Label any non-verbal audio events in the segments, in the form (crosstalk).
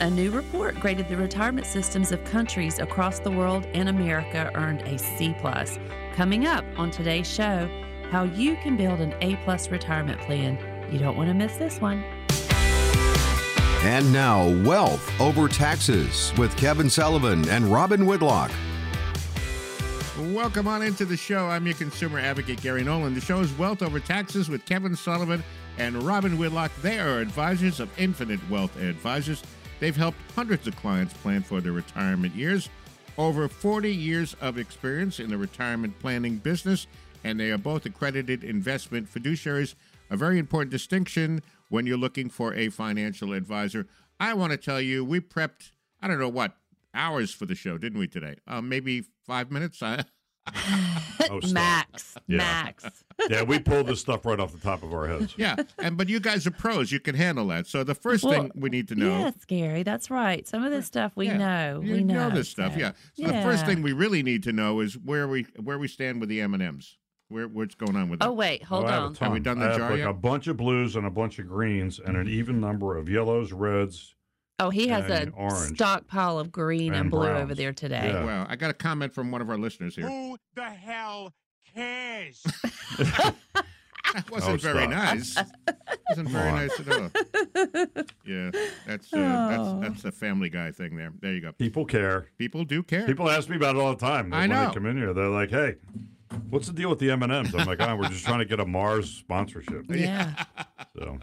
A new report graded the retirement systems of countries across the world, and America earned a C plus. Coming up on today's show, how you can build an A plus retirement plan. You don't want to miss this one. And now, Wealth Over Taxes with Kevin Sullivan and Robin Whitlock. Welcome on into the show. I'm your consumer advocate, Gary Nolan. The show is Wealth Over Taxes with Kevin Sullivan and Robin Whitlock. They are advisors of Infinite Wealth Advisors. They've helped hundreds of clients plan for their retirement years. Over 40 years of experience in the retirement planning business, and they are both accredited investment fiduciaries. A very important distinction when you're looking for a financial advisor. I want to tell you, we prepped, I don't know what, hours for the show, didn't we today? Uh, maybe five minutes? Stop. (laughs) Oh, max, Yeah. Max. (laughs) Yeah, we pulled this stuff right off the top of our heads. yeah, and but you guys are pros. You can handle that. So the first Well, thing we need to know. Yes, Gary, that's right. Some of this stuff we Yeah, know. You we know, this stuff, so- yeah. So the first thing we really need to know is where we where we stand with the M and M's. Where what's going on with Oh wait, hold Oh, I have on. Have we done the I have jar like a bunch of blues and a bunch of greens and an even number of yellows, reds. Oh, he has and a orange. stockpile of green and, And blue browns. over there today. Yeah. Well, I got a comment from one of our listeners here. Who the hell cares? (laughs) That (laughs) wasn't Oh, very stop. nice. (laughs) wasn't very on. nice at all. Yeah, that's uh, Oh. that's that's a Family Guy thing there. There you go. People care. People do care. People ask me about it all the time. I when know. they come in here. They're like, "Hey, what's the deal with the M and M's?" I'm like, "Oh, we're just trying to get a Mars sponsorship." Yeah. So,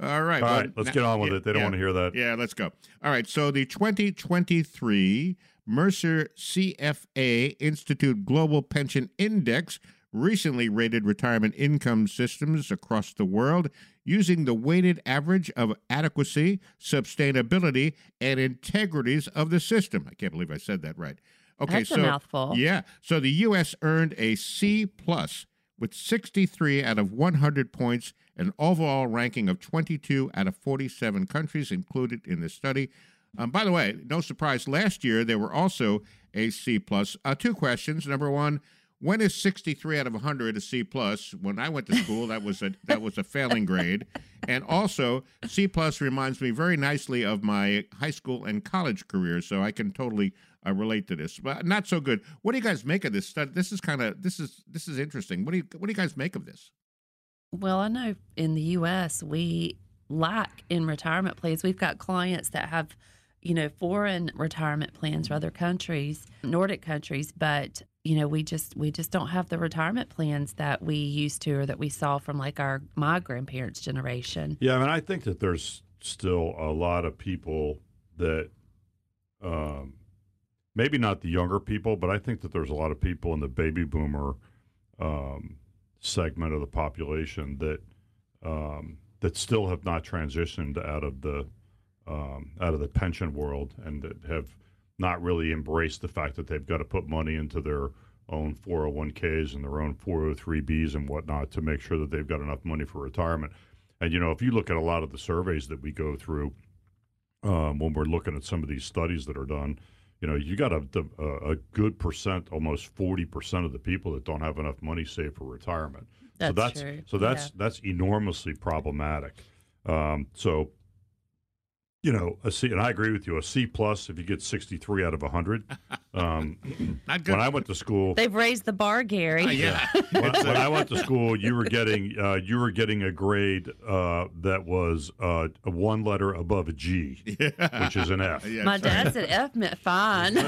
all right. all well, right, let's now- get on with yeah, it. They don't yeah. want to hear that. Yeah, let's go. All right. So the 2023 Mercer CFA Institute Global Pension Index recently rated retirement income systems across the world using the weighted average of adequacy, sustainability, and integrities of the system. I can't believe I said that right. Okay, That's a so mouthful. yeah, so the U.S. earned a C plus with 63 out of 100 points, an overall ranking of 22 out of 47 countries included in the study. Um, by the way, no surprise, last year there were also a C plus. Uh, two questions. Number one, when is 63 out of 100 a C plus? When I went to school, that was a that was a failing grade. And also, C plus reminds me very nicely of my high school and college career, so I can totally uh, relate to this. But not so good. What do you guys make of this study? This is kind of this is this is interesting. What do you what do you guys make of this? Well, I know in the U.S. we lack in retirement plans. We've got clients that have, you know, foreign retirement plans for other countries, Nordic countries, but you know, we just we just don't have the retirement plans that we used to or that we saw from like our my grandparents' generation. Yeah, I mean, I think that there's still a lot of people that, um, maybe not the younger people, but I think that there's a lot of people in the baby boomer um, segment of the population that um, that still have not transitioned out of the um, out of the pension world and that have not really embraced the fact that they've got to put money into their own 401ks and their own 403bs and whatnot to make sure that they've got enough money for retirement. And you know, if you look at a lot of the surveys that we go through um, when we're looking at some of these studies that are done, you know, you got a, a, a good percent, almost forty percent of the people that don't have enough money saved for retirement. so That's that's true. so that's Yeah. that's enormously problematic. Um, so, you know, a C, and I agree with you. A C plus if you get sixty three out of hundred. Um, (laughs) Not good. when I went to school, They've raised the bar, Gary. Uh, yeah. (laughs) when, when I went to school, you were getting uh, you were getting a grade uh, that was uh, one letter above a G, which is an F. Yeah, My dad said F meant fine. (laughs)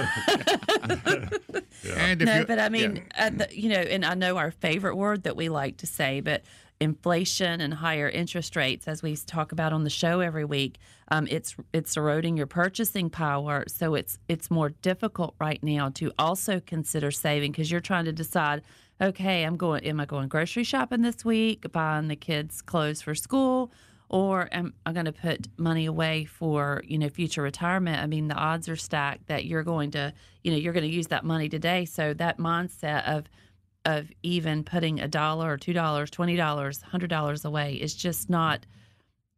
And if no, you- but I mean, yeah. the, you know, and I know our favorite word that we like to say, but inflation and higher interest rates, as we talk about on the show every week, um, it's it's eroding your purchasing power. So it's it's more difficult right now to also consider saving because you're trying to decide, okay, I'm going, am I going grocery shopping this week, buying the kids clothes for school? Or am I going to put money away for you know future retirement? I mean, the odds are stacked that you're going to you know you're going to use that money today. So that mindset of of even putting a dollar or two dollars, twenty dollars, hundred dollars away is just not.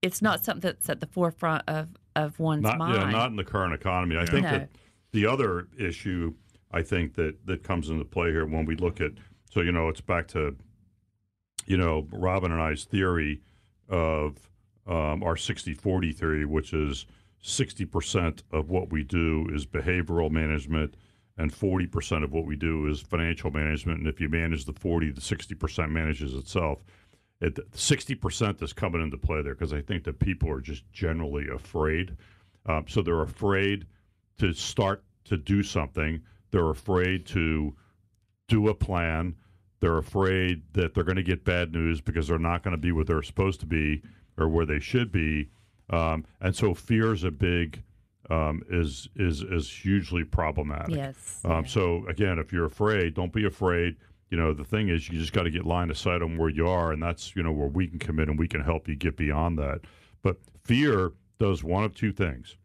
It's not something that's at the forefront of of one's not mind. yeah, not in the current economy. I think No. that the other issue I think that that comes into play here when we look at so you know it's back to you know Robin and I's theory of um, our 60-40 theory, which is 60% of what we do is behavioral management and 40% of what we do is financial management. And if you manage the 40, the 60% manages itself. It, 60% is coming into play there because I think that people are just generally afraid. Um, so they're afraid to start to do something. They're afraid to do a plan. They're afraid that they're going to get bad news because they're not going to be where they're supposed to be or where they should be. Um, and so fear is a big um, is is is hugely problematic. Yes. Um, yeah. So again, if you're afraid, don't be afraid. You know, the thing is, you just got to get line of sight on where you are, and that's you know where we can come in and we can help you get beyond that. But fear does one of two things.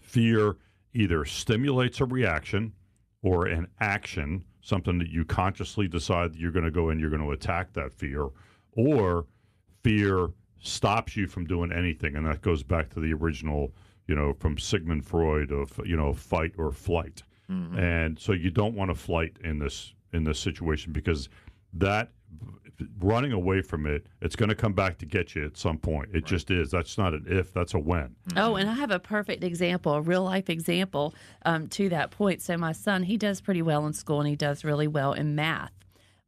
Fear either stimulates a reaction or an action, something that you consciously decide that you're going to go and you're going to attack that fear, or fear stops you from doing anything, and that goes back to the original, you know, from Sigmund Freud of you know fight or flight, and so you don't want to flight in this in this situation because that running away from it, it's going to come back to get you at some point. It just is. That's not an if, that's a when. Oh, and I have a perfect example, a real life example um, to that point. So, my son, he does pretty well in school and he does really well in math.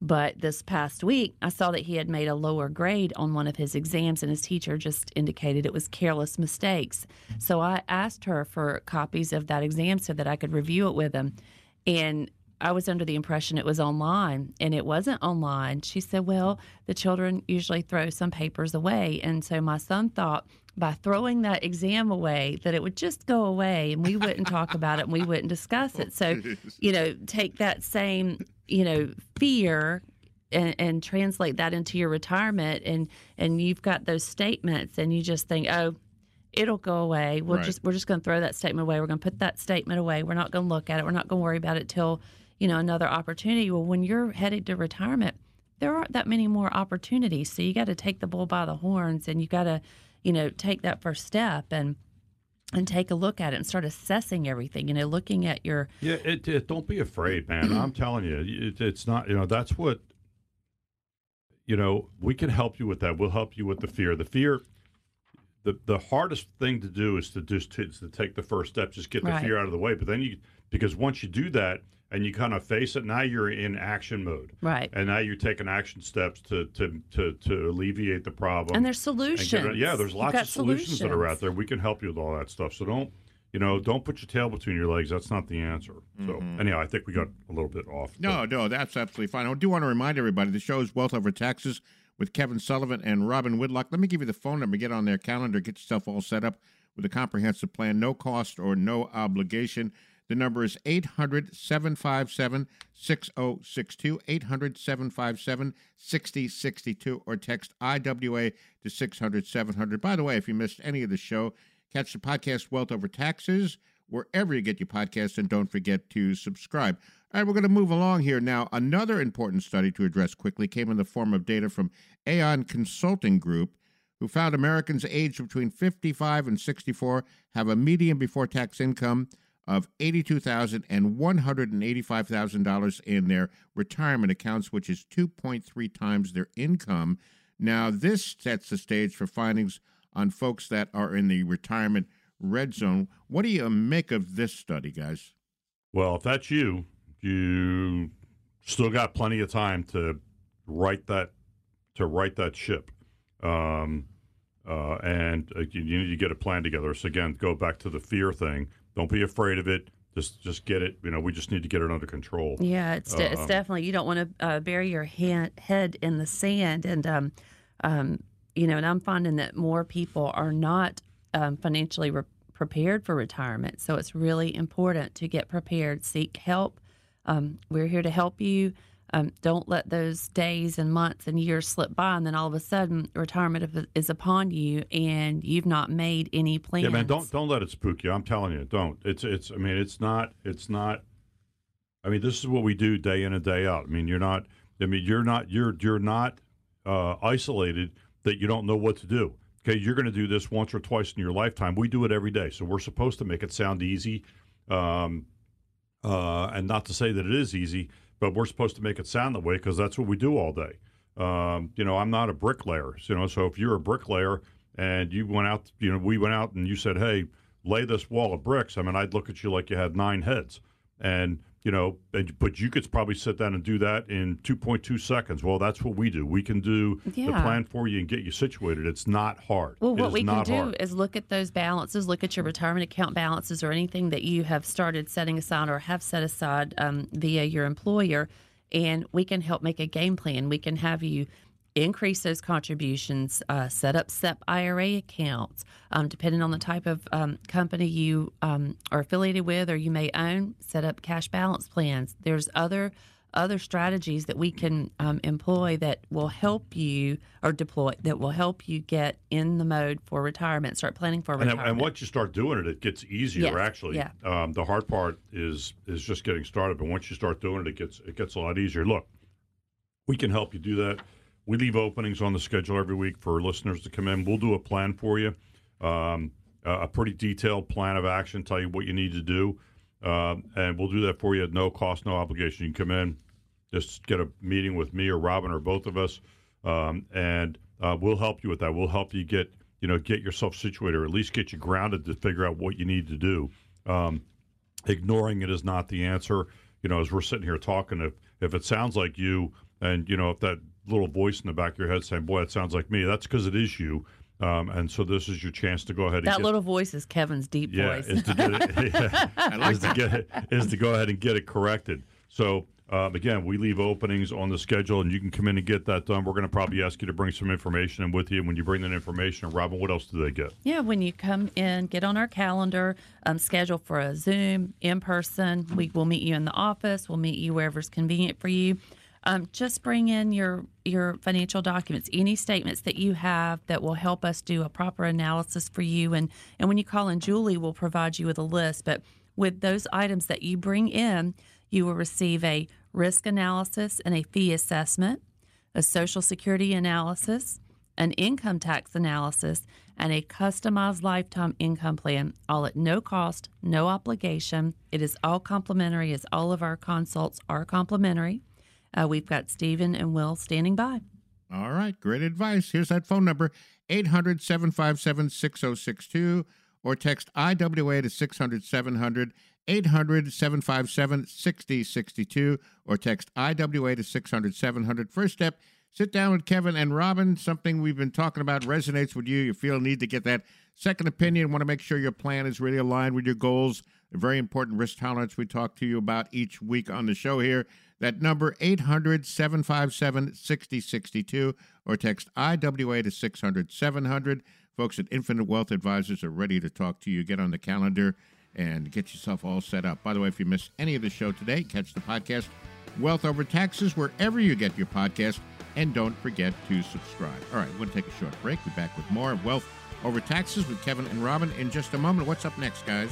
But this past week, I saw that he had made a lower grade on one of his exams, and his teacher just indicated it was careless mistakes. So, I asked her for copies of that exam so that I could review it with him. And I was under the impression it was online, and it wasn't online. She said, Well, the children usually throw some papers away. And so my son thought by throwing that exam away that it would just go away and we wouldn't talk about it and we wouldn't discuss it. (laughs) Oh, so, you know, take that same, you know, fear and, and translate that into your retirement and and you've got those statements and you just think, oh, it'll go away. We'll Right. just we're just going to throw that statement away. We're going to put that statement away. We're not going to look at it. We're not going to worry about it till you know another opportunity. Well, when you're headed to retirement, there aren't that many more opportunities. So you got to take the bull by the horns, and you got to you know take that first step and and take a look at it and start assessing everything. You know, looking at your Yeah, it, it don't be afraid, man. I'm (clears throat) telling you, it, it's not. You know, that's what. You know, we can help you with that. We'll help you with the fear. The fear, the the hardest thing to do is to just to, to take the first step, just get the Right. fear out of the way. But then you, because once you do that and you kind of face it, now you're in action mode, right. and now you're taking action steps to to to, to alleviate the problem. And there's and solutions. it- yeah, there's lots of solutions, that are out there. We can help you with all that stuff. So don't, you know, don't put your tail between your legs. That's not the answer. So mm-hmm. anyhow, I think we got a little bit off. No, no, that's absolutely fine. I do want to remind everybody the show is Wealth Over Taxes with Kevin Sullivan and Robin Whitlock. Let me give you the phone number. Get on their calendar. Get yourself all set up with a comprehensive plan, no cost or no obligation. The number is 800 757 6062, 800 757 6062, or text IWA to 600 700. By the way, if you missed any of the show, catch the podcast Wealth Over Taxes wherever you get your podcasts, and don't forget to subscribe. All right, we're going to move along here now. Another important study to address quickly came in the form of data from Aon Consulting Group, who found Americans aged between 55 and 64 have a median before tax income of $82,000 and $185,000 in their retirement accounts, which is 2.3 times their income. Now, this sets the stage for findings on folks that are in the retirement red zone. What do you make of this study, guys? Well, if that's you, you still got plenty of time to right that to right that ship, um, uh, and uh, you need to get a plan together. So again, go back to the fear thing. Don't be afraid of it. Just just get it. You know, we just need to get it under control. Yeah, it's de- it's Um, definitely you don't want to uh, bury your hand, head in the sand, and um, um, you know, and I'm finding that more people are not um, financially re- prepared for retirement. So it's really important to get prepared, seek help. Um, we're here to help you. Um, don't let those days and months and years slip by, and then all of a sudden retirement is- upon you, and you've not made any plans. Yeah, man, don't don't let it spook you. I'm telling you, don't. It's it's. I mean, it's not. It's not. I mean, this is what we do day in and day out. I mean, you're not. I mean, you're not. You're you're not uh, isolated that you don't know what to do. Okay, you're going to do this once or twice in your lifetime. We do it every day, so we're supposed to make it sound easy, um, uh, and not to say that it is easy, but we're supposed to make it sound that way because that's what we do all day. Um, you know, I'm not a bricklayer, you know. So if you're a bricklayer and you went out, you know, we went out and you said, "Hey, lay this wall of bricks, I mean, I'd look at you like you had nine heads. And, you know, and, but you could probably sit down and do that in 2.2 seconds. Well, that's what we do. We can do the plan for you and get you situated. It's not hard. Well, It what we can do hard. is look at those balances, look at your retirement account balances, or anything that you have started setting aside or have set aside um, via your employer, and we can help make a game plan. We can have you increase those contributions, uh, set up SEP IRA accounts, um, depending on the type of um, company you um, are affiliated with or you may own. Set up cash balance plans. There's other other strategies that we can um, employ that will help you or deploy that will help you get in the mode for retirement, start planning for And, retirement. and once you start doing it, it gets easier. Yes, Actually, yeah. um, the hard part is is just getting started. But once you start doing it, it gets it gets a lot easier. Look, we can help you do that. We leave openings on the schedule every week for listeners to come in. We'll do a plan for you, um, a pretty detailed plan of action. Tell you what you need to do, um, and we'll do that for you at no cost, no obligation. You can come in, just get a meeting with me or Robin or both of us, um, and uh, we'll help you with that. We'll help you get you know get yourself situated, or at least get you grounded to figure out what you need to do. Um, ignoring it is not the answer. You know, as we're sitting here talking, if if it sounds like you, and you know, if that little voice in the back of your head saying, "Boy, it sounds like me," that's because it is you. Um, and so this is your chance to go ahead and that get, little voice is Kevin's deep yeah, voice. is to get it, (laughs) yeah, is to get it, is to go ahead and get it corrected. So um, again, we leave openings on the schedule, and you can come in and get that done. We're going to probably ask you to bring some information in with you. And when you bring that information, Robin, what else do they get? Yeah, when you come in, get on our calendar, um, schedule for a Zoom in person. We will meet you in the office. We'll meet you wherever's convenient for you. Um, just bring in your your financial documents, any statements that you have that will help us do a proper analysis for you. And and when you call in, Julie will provide you with a list. But with those items that you bring in, you will receive a risk analysis and a fee assessment, a social security analysis, an income tax analysis, and a customized lifetime income plan, all at no cost, no obligation. It is all complimentary, as all of our consults are complimentary. Uh, we've got Stephen and Will standing by. All right, great advice. Here's that phone number 800 757 6062 or text IWA to 600 700. 800 757 6062 or text IWA to 600 700. First step sit down with Kevin and Robin. Something we've been talking about resonates with you. You feel a need to get that second opinion, want to make sure your plan is really aligned with your goals. A very important risk tolerance we talk to you about each week on the show here. That number 800 757 6062 or text IWA to 600 700. Folks at Infinite Wealth Advisors are ready to talk to you. Get on the calendar and get yourself all set up. By the way, if you missed any of the show today, catch the podcast Wealth Over Taxes wherever you get your podcast. And don't forget to subscribe. All right, we're going to take a short break. We'll be back with more of Wealth Over Taxes with Kevin and Robin in just a moment. What's up next, guys?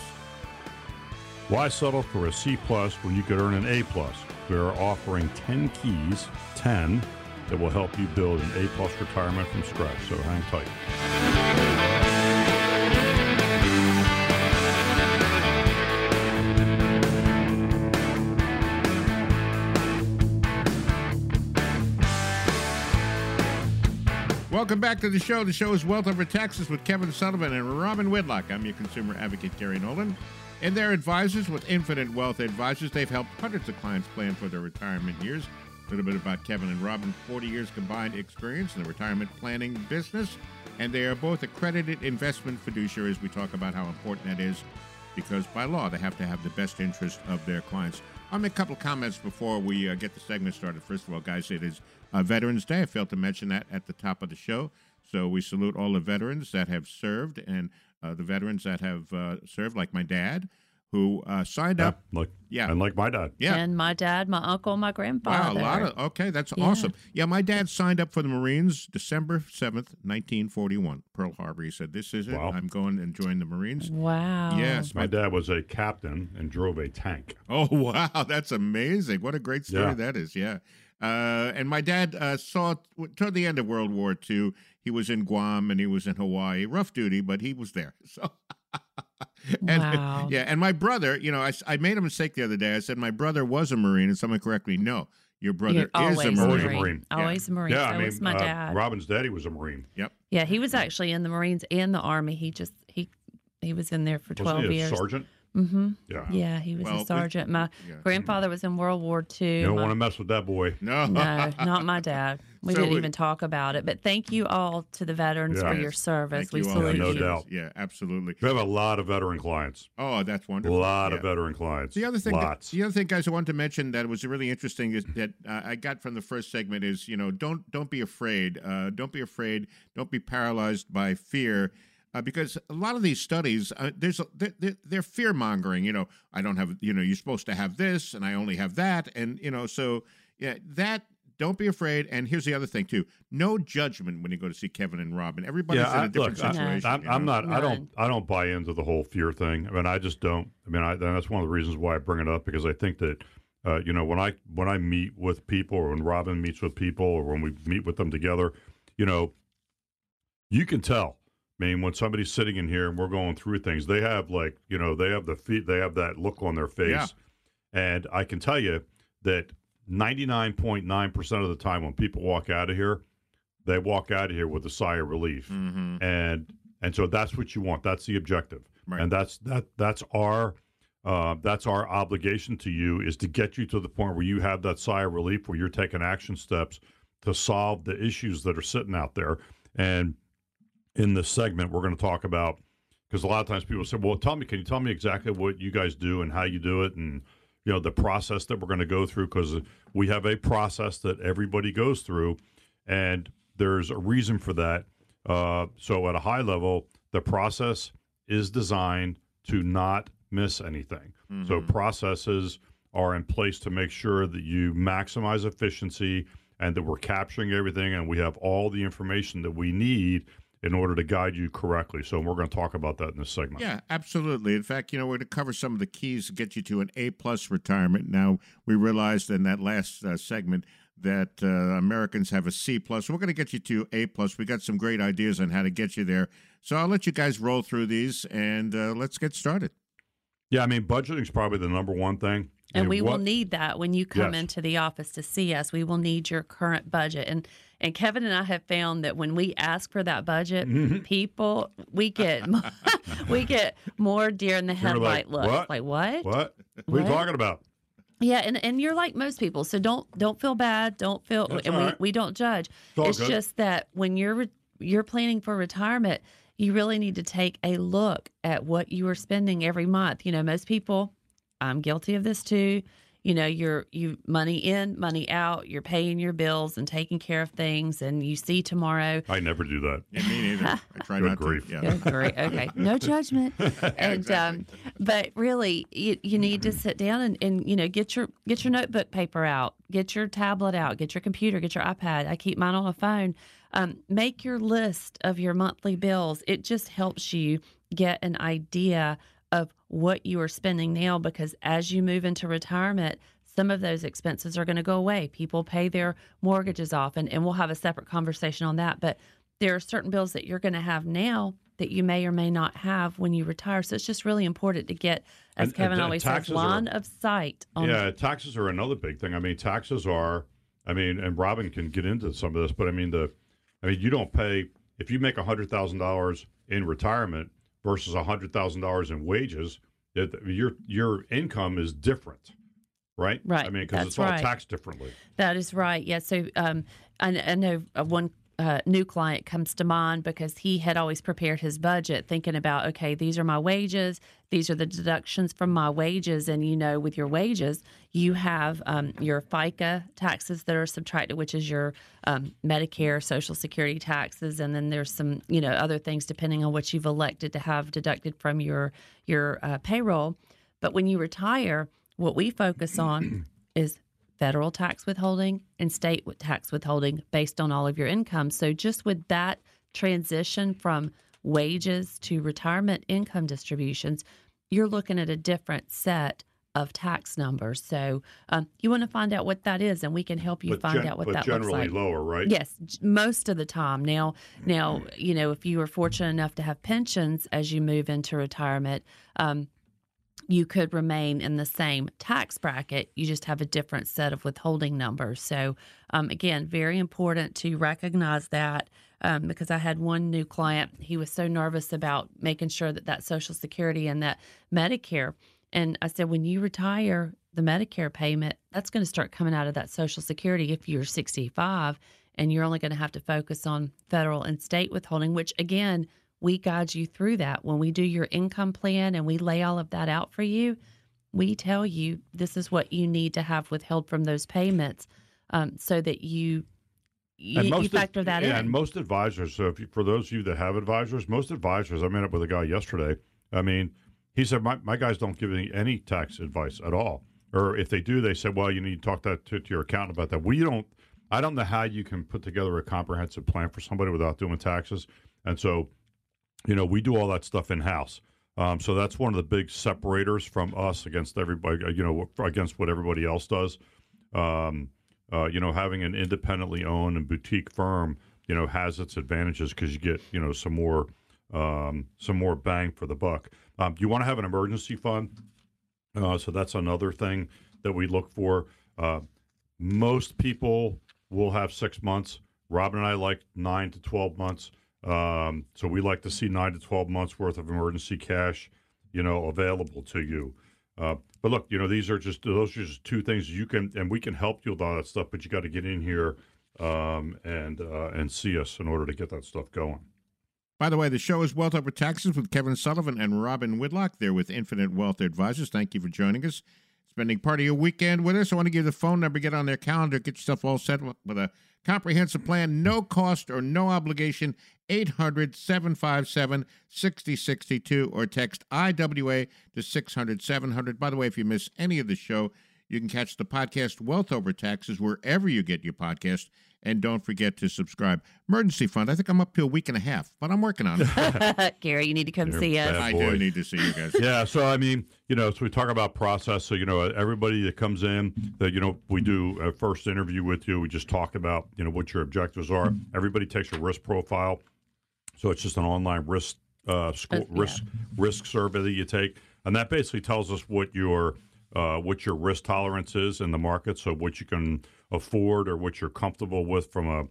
Why settle for a C plus when you could earn an A plus? We are offering 10 keys, 10 that will help you build an A plus retirement from scratch. So hang tight. Welcome back to the show. The show is Wealth Over Taxes with Kevin Sullivan and Robin Whitlock. I'm your consumer advocate, Gary Nolan. And their advisors with Infinite Wealth Advisors, they've helped hundreds of clients plan for their retirement years. A little bit about Kevin and Robin 40 years combined experience in the retirement planning business. And they are both accredited investment fiduciaries. We talk about how important that is because by law they have to have the best interest of their clients. I'll make a couple of comments before we uh, get the segment started. First of all, guys, it is uh, Veterans Day. I failed to mention that at the top of the show. So we salute all the veterans that have served and uh, the veterans that have uh, served, like my dad, who uh, signed Yeah, up. like Yeah. and like my dad. Yeah. And my dad, my uncle, my grandfather. Wow, grandfather. a lot of okay. That's Yeah. awesome. Yeah, my dad signed up for the Marines December seventh, nineteen forty-one, Pearl Harbor. He said, "This is it. Wow. I'm going and join the Marines." wow. Yes, My dad was a captain and drove a tank. Oh (laughs) wow, that's amazing! What a great story Yeah. that is. Yeah, uh, and my dad uh, saw toward the end of World War II. He was in Guam and he was in Hawaii, rough duty, but he was there. (laughs) So. and, Wow. Yeah, and my brother, you know, I, I made a mistake the other day. I said my brother was a Marine, and someone corrected me. No, your brother You're is a a Marine. Always a Marine. Marine. Always a Marine. yeah, so I mean, was my uh, dad. Robin's daddy was a Marine. Yep. Yeah, he was actually in the Marines and the Army. He just he He was in there for Wasn't twelve he a years. sergeant? Mm-hmm. Yeah. Yeah, he was Well, a sergeant. My yeah. grandfather was in World War II. You don't My- want to mess with that boy. No. no, not my dad. We So didn't we- even talk about it. But thank you all to the veterans for your service. Thank we you salute Yeah, no you. doubt. Yeah, absolutely. We have a lot of veteran clients. Oh, that's wonderful. A wonderful. lot of veteran clients. The other thing, that, the other thing, guys, I wanted to mention that was really interesting is that uh, I got from the first segment is you know don't don't be afraid, uh, don't be afraid, don't be paralyzed by fear. Uh, because a lot of these studies, uh, there's a, they're, they're- they're fear mongering. You know, I don't have, you know, you're supposed to have this, and I only have that, and you know, so yeah, that. Don't be afraid. And here's the other thing too: no judgment when you go to see Kevin and Robin. Everybody's yeah, in I, a different look, I, situation. I'm, you I'm know? not. I don't. I don't buy into the whole fear thing. I mean, I just don't. I mean, I, that's one of the reasons why I bring it up because I think that, uh, you know, when I when I meet with people, or when Robin meets with people, or when we meet with them together, you know, you can tell. I mean, when somebody's sitting in here and we're going through things, they have like, you know, they have the feet, they have that look on their face, Yeah. and I can tell you that 99.9% of the time when people walk out of here, they walk out of here with a sigh of relief Mhm. and and so that's what you want that's the objective Right. and that's that that's our uh, that's our obligation to you is to get you to the point where you have that sigh of relief where you're taking action steps to solve the issues that are sitting out there and in this segment we're going to talk about because a lot of times people say well tell me can you tell me exactly what you guys do and how you do it and you know the process that we're going to go through because we have a process that everybody goes through and there's a reason for that. Uh, so at a high level the process is designed to not miss anything. So processes are in place to make sure that you maximize efficiency and that we're capturing everything and we have all the information that we need in order to guide you correctly so we're going to talk about that in this segment Yeah, absolutely. In fact, you know, we're going to cover some of the keys to get you to an A plus retirement. Now, we realized in that last uh, segment that uh, Americans have a C plus. We're going to get you to A plus. We got some great ideas on how to get you there. So I'll let you guys roll through these and uh, let's get started. yeah i mean budgeting is probably the number one thing I And mean, we will need that when you come Yes. into the office to see us. We will need your current budget. And and Kevin and I have found that when we ask for that budget, Mm-hmm. people we get (laughs) we get more deer in the You're like, headlight looks. "What? Like what? what what are you talking about Yeah, and, and you're like most people, so don't don't feel bad. Don't feel, That's and we, right. we don't judge. all It's just that when you're re- you're planning for retirement, you really need to take a look at what you are spending every month. You know, most people, I'm guilty of this too. You know, you're you money in, money out. You're paying your bills and taking care of things, and you see tomorrow. i never do that Yeah, me neither. I (laughs) try Good not grief. to. Yeah. Good grief. Okay, (laughs) no judgment. (laughs) and um, but really, you, you need to sit down and, and you know get your get your notebook paper out, get your tablet out, get your computer, get your iPad. I keep mine on a phone. Um, make your list of your monthly bills. It just helps you get an idea of what you are spending now because as you move into retirement, some of those expenses are going to go away. People pay their mortgages off, and, and we'll have a separate conversation on that. But there are certain bills that you're going to have now that you may or may not have when you retire. So it's just really important to get, as And- Kevin and always says, taxes are- of sight on yeah, taxes are another big thing. I mean, taxes are. I mean, and Robin can get into some of this, but I mean the. I mean, you don't pay if you make hundred thousand dollars in retirement versus hundred thousand dollars in wages. It, your your income is different, right? Right, I mean, because it's all right. taxed differently. That is right. Yeah. So um, I, I know uh, one uh, new client comes to mind because he had always prepared his budget thinking about, okay, these are my wages, these are the deductions from my wages. And, you know, with your wages, you have um, your FICA taxes that are subtracted, which is your um, Medicare, Social Security taxes. And then there's some, you know, other things depending on what you've elected to have deducted from your, your uh, payroll. But when you retire, what we focus on (clears throat) is federal tax withholding and state tax withholding based on all of your income. So just with that transition from wages to retirement income distributions, you're looking at a different set of tax numbers. So um, you want to find out what that is, and we can help you but find gen- out what that looks like. generally lower, right? Yes, most of the time. Now, now you know if you are fortunate enough to have pensions as you move into retirement, um, you could remain in the same tax bracket. You just have a different set of withholding numbers. So, um, again, very important to recognize that um, because I had one new client. He was so nervous about making sure that that Social Security and that Medicare. And I said, when you retire, the Medicare payment, that's going to start coming out of that Social Security if you're 65, and you're only going to have to focus on federal and state withholding, which again, we guide you through that. When we do your income plan and we lay all of that out for you, we tell you this is what you need to have withheld from those payments um, so that you you, you factor that yeah, in. And most advisors, so if you, for those of you that have advisors, most advisors, I met up with a guy yesterday. I mean, he said, my, my guys don't give any, any tax advice at all. Or if they do, they said, well, you need to talk that to, to your accountant about that. We don't, I don't know how you can put together a comprehensive plan for somebody without doing taxes. And so you know, we do all that stuff in house. Um, so that's one of the big separators from us against everybody, uh, you know, against what everybody else does. Um, uh, you know, having an independently owned and boutique firm, you know, has its advantages because you get, you know, some more, um, some more bang for the buck. Um, you want to have an emergency fund, uh, so that's another thing that we look for. Uh, most people will have six months. Robin and I like nine to twelve months. Um, so we like to see nine to 12 months worth of emergency cash, you know, available to you. Uh, but look, you know, these are just those are just two things you can, and we can help you with all that stuff. But you got to get in here um, and uh, and see us in order to get that stuff going. By the way, the show is Wealth Over Taxes with Kevin Sullivan and Robin Whitlock. They're with Infinite Wealth Advisors. Thank you for joining us, spending part of your weekend with us. I want to give the phone number, get on their calendar, get yourself all set with a comprehensive plan, no cost or no obligation. 800 757 6062 or text IWA to 600 700. By the way, if you miss any of the show, you can catch the podcast Wealth Over Taxes wherever you get your podcast. And don't forget to subscribe. Emergency fund. I think I'm up to a week and a half, but I'm working on it. (laughs) Gary, you need to come You're see us. I do need to see you guys. (laughs) yeah. So I mean, you know, so we talk about process. So you know, everybody that comes in, that you know, we do a first interview with you. We just talk about you know what your objectives are. Everybody takes a risk profile. So it's just an online risk uh, score, uh, yeah. risk risk survey that you take, and that basically tells us what your uh, what your risk tolerance is in the market, so what you can afford or what you're comfortable with from a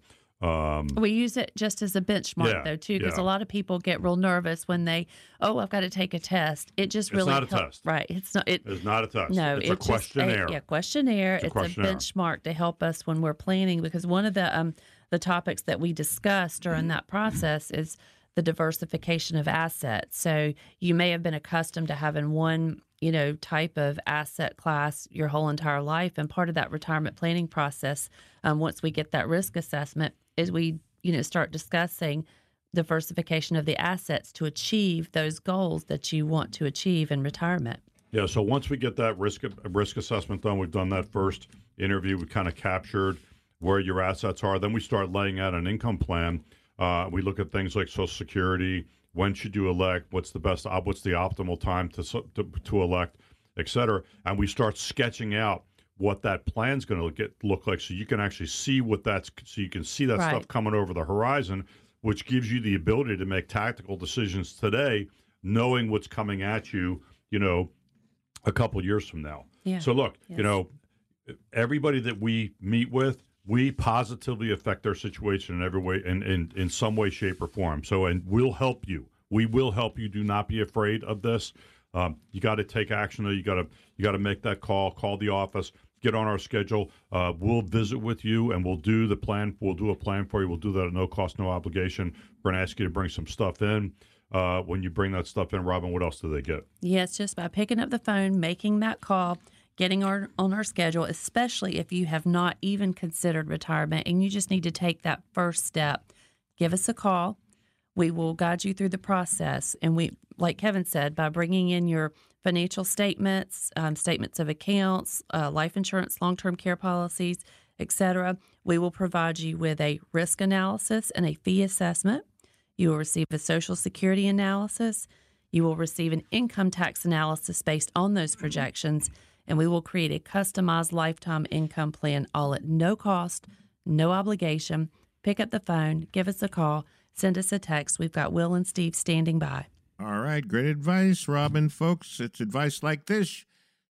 um, we use it just as a benchmark, yeah, though, too, because yeah. a lot of people get real nervous when they, oh, I've got to take a test. It just really it's not a test, right? It's not. It, it's not a test. No, it's, it's a questionnaire. A, yeah, questionnaire. It's, a, it's questionnaire. a benchmark to help us when we're planning. Because one of the um the topics that we discuss during that process is the diversification of assets. So you may have been accustomed to having one, you know, type of asset class your whole entire life, and part of that retirement planning process, um, once we get that risk assessment, is we, you know, start discussing diversification of the assets to achieve those goals that you want to achieve in retirement. Yeah. So once we get that risk risk assessment done, we've done that first interview. We kind of captured where your assets are. Then we start laying out an income plan uh, we look at things like Social Security. When should you elect? What's the best? What's the optimal time to to, to elect, et cetera? And we start sketching out what that plan's going to look, look like, so you can actually see what that's so you can see that right. stuff coming over the horizon, which gives you the ability to make tactical decisions today, knowing what's coming at you. You know, a couple years from now. Yeah. So look, yes. you know, everybody that we meet with we positively affect their situation in every way in, in, in some way shape or form. So and we'll help you. We will help you. Do not be afraid of this. Um, you got to take action though. You got to you got to make that call. Call the office. Get on our schedule. Uh, we'll visit with you and we'll do the plan. We'll do a plan for you. We'll do that at no cost no obligation. We're going to ask you to bring some stuff in. Uh, when you bring that stuff in robin what else do they get? Yes just by picking up the phone making that call getting our, on our schedule, especially if you have not even considered retirement and you just need to take that first step. Give us a call. We will guide you through the process. And we, like Kevin said, by bringing in your financial statements, um, statements of accounts, uh, life insurance, long term care policies, etc., we will provide you with a risk analysis and a fee assessment. You will receive a Social Security analysis. You will receive an income tax analysis based on those projections and we will create a customized lifetime income plan all at no cost, no obligation. Pick up the phone, give us a call, send us a text. We've got Will and Steve standing by. All right, great advice, Robin. Folks, it's advice like this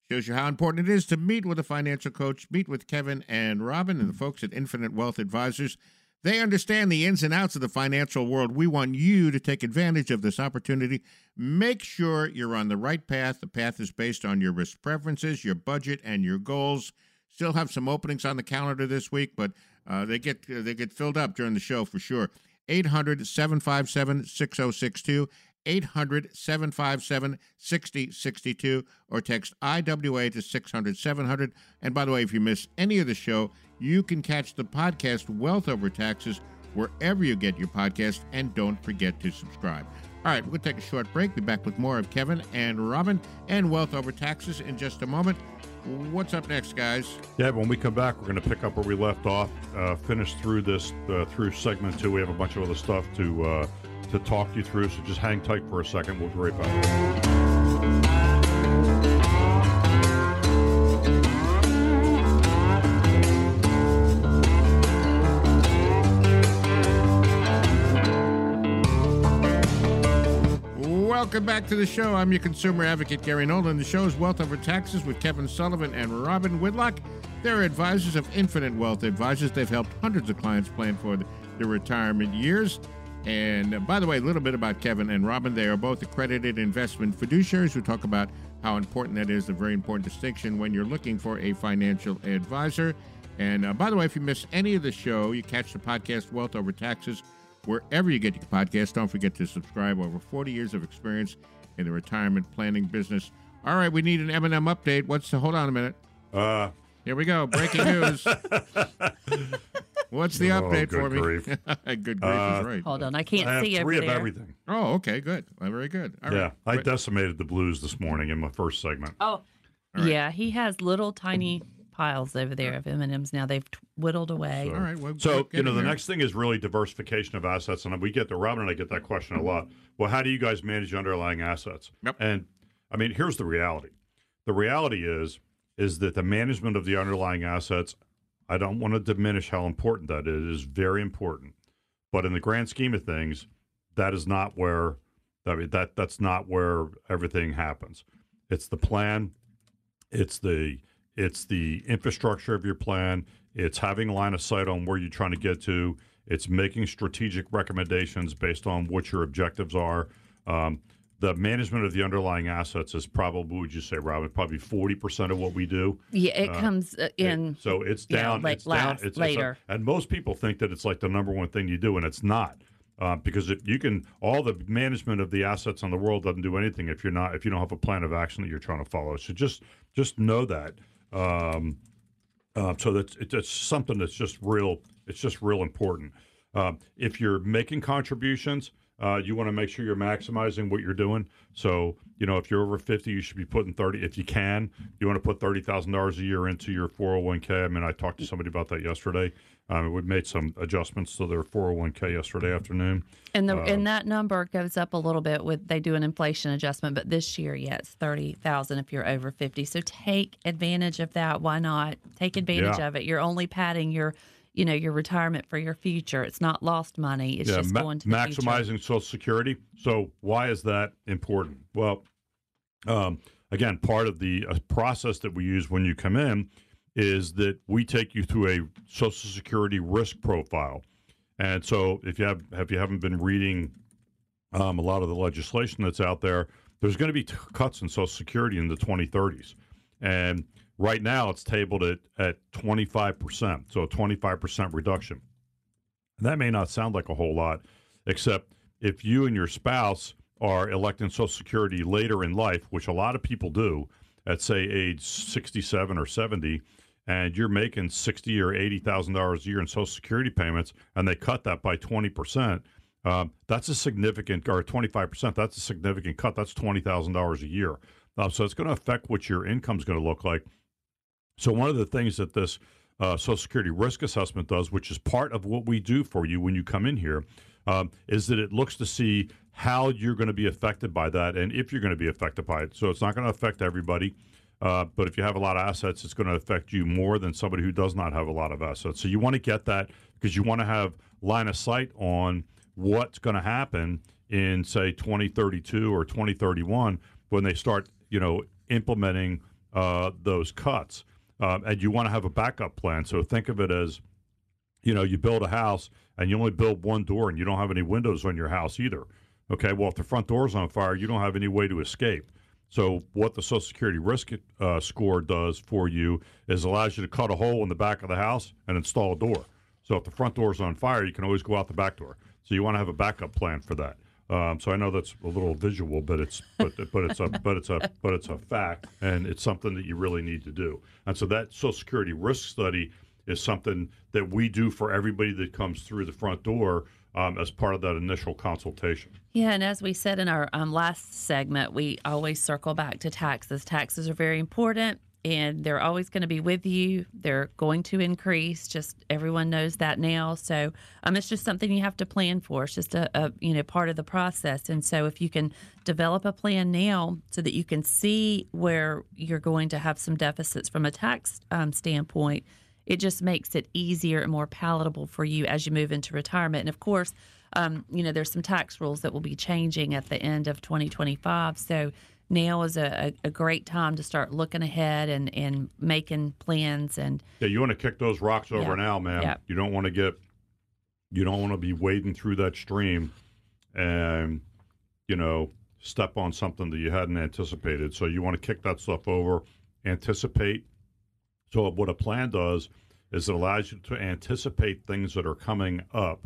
shows you how important it is to meet with a financial coach. Meet with Kevin and Robin and the folks at Infinite Wealth Advisors. They understand the ins and outs of the financial world. We want you to take advantage of this opportunity. Make sure you're on the right path. The path is based on your risk preferences, your budget, and your goals. Still have some openings on the calendar this week, but uh, they get they get filled up during the show for sure. 800 757 6062. 800 757 6062 or text IWA to 600 700. And by the way, if you miss any of the show, you can catch the podcast Wealth Over Taxes wherever you get your podcast. And don't forget to subscribe. All right, we'll take a short break. Be back with more of Kevin and Robin and Wealth Over Taxes in just a moment. What's up next, guys? Yeah, when we come back, we're going to pick up where we left off, uh, finish through this uh, through segment two. We have a bunch of other stuff to uh, to talk you through, so just hang tight for a second. We'll be right back. Welcome back to the show. I'm your consumer advocate, Gary Nolan. The show is Wealth Over Taxes with Kevin Sullivan and Robin Whitlock. They're advisors of Infinite Wealth Advisors. They've helped hundreds of clients plan for their retirement years. And uh, by the way, a little bit about Kevin and Robin. They are both accredited investment fiduciaries We talk about how important that is, a very important distinction when you're looking for a financial advisor. And uh, by the way, if you miss any of the show, you catch the podcast Wealth Over Taxes wherever you get your podcast. Don't forget to subscribe. Over 40 years of experience in the retirement planning business. All right, we need an M&M update. What's the, hold on a minute. Uh, Here we go. Breaking news. (laughs) What's the Oh, update good for me? grief. (laughs) good grief Uh, is right. Hold on, I can't I have see over three of there. everything. Oh, okay, good. Well, very good. All yeah, right. I decimated the blues this morning in my first segment. Oh, right. yeah, he has little tiny piles over there of M and M's. Now they've t- whittled away. So- All right. Well, So, you know, the there. next thing is really diversification of assets. And we get the Robin and I get that question a lot. Well, how do you guys manage underlying assets? Yep. And I mean, here's the reality. The reality is is that the management of the underlying assets, I don't want to diminish how important that is. It is very important. But in the grand scheme of things, that is not where I mean that that's not where everything happens. It's the plan, it's the it's the infrastructure of your plan, it's having line of sight on where you're trying to get to, it's making strategic recommendations based on what your objectives are. Um, the management of the underlying assets is probably, would you say, Robin, probably 40% of what we do. Yeah, it Uh, comes uh, in. So it's yeah, down. like it's down. last- It's, it's later. and most people think that it's like the number one thing you do, and it's not. Uh, because if you can, all the management of the assets in the world doesn't do anything if you're not if you don't have a plan of action that you're trying to follow. So just just know that. Um, uh, so that's it's, something that's just real. It's just real important. Um, if you're making contributions, uh, you want to make sure you're maximizing what you're doing. So you know, if you're over 50, you should be putting 30. If you can, you want to put thirty thousand dollars a year into your 401k. I mean, I talked to somebody about that yesterday. Um, we made some adjustments to their 401k yesterday afternoon. And the uh, and that number goes up a little bit with they do an inflation adjustment, but this year, yeah, it's thirty thousand if you're over fifty. So take advantage of that. Why not take advantage Yeah. of it? You're only padding your, you know, your retirement for your future. It's not lost money. It's just ma- going to future. maximizing Social Security. So why is that important? Well, um, again, part of the uh, process that we use when you come in is that we take you through a Social Security risk profile. And so, if you have if you haven't been reading um, a lot of the legislation that's out there, there's going to be t- cuts in Social Security in the 2030s, and right now it's tabled at at 25 percent, so a 25 percent reduction. And that may not sound like a whole lot, except if you and your spouse are electing Social Security later in life, which a lot of people do at say age 67 or 70, and you're making sixty or eighty thousand dollars a year in Social Security payments, and they cut that by 20 percent. Um, that's a significant, or 25%, that's a significant cut. That's $20,000 a year. Uh, so it's going to affect what your income is going to look like. So one of the things that this uh, Social Security risk assessment does, which is part of what we do for you when you come in here, um, is that it looks to see how you're going to be affected by that and if you're going to be affected by it. So it's not going to affect everybody. Uh, but if you have a lot of assets, it's going to affect you more than somebody who does not have a lot of assets. So you want to get that because you want to have line of sight on what's going to happen in say 2032 or 2031 when they start, you know, implementing uh, those cuts. Um, and you want to have a backup plan. So think of it as, you know, you build a house and you only build one door and you don't have any windows on your house either. Okay, well, if the front door's on fire, you don't have any way to escape. So what the Social Security risk uh, score does for you is allows you to cut a hole in the back of the house and install a door. So if the front door is on fire, you can always go out the back door. So you want to have a backup plan for that. Um, so I know that's a little visual, but it's but but it's a but it's a but it's a fact, and it's something that you really need to do. And so that Social Security risk study is something that we do for everybody that comes through the front door um, as part of that initial consultation. Yeah, and as we said in our um, last segment, we always circle back to taxes. Taxes are very important and they're always going to be with you. They're going to increase. Just everyone knows that now. So um, it's just something you have to plan for. It's just a, a, you know part of the process. And so if you can develop a plan now, so that you can see where you're going to have some deficits from a tax um, standpoint, it just makes it easier and more palatable for you as you move into retirement. And of course. Um, you know, there's some tax rules that will be changing at the end of 2025. So now is a, a, great time to start looking ahead and, and making plans and yeah you want to kick those rocks over Yeah. now man Yeah. you don't want to get you don't want to be wading through that stream and you know step on something that you hadn't anticipated so you want to kick that stuff over anticipate so what a plan does is it allows you to anticipate things that are coming up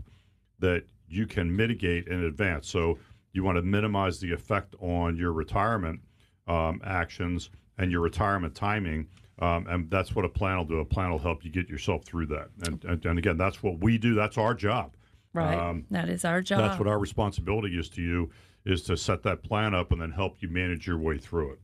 that you can mitigate in advance. So you want to minimize the effect on your retirement um, actions and your retirement timing. Um, and that's what a plan will do. A plan will help you get yourself through that. And, and, and again, that's what we do. That's our job. right. Um, that is our job. That's what our responsibility is to you is to set that plan up and then help you manage your way through it.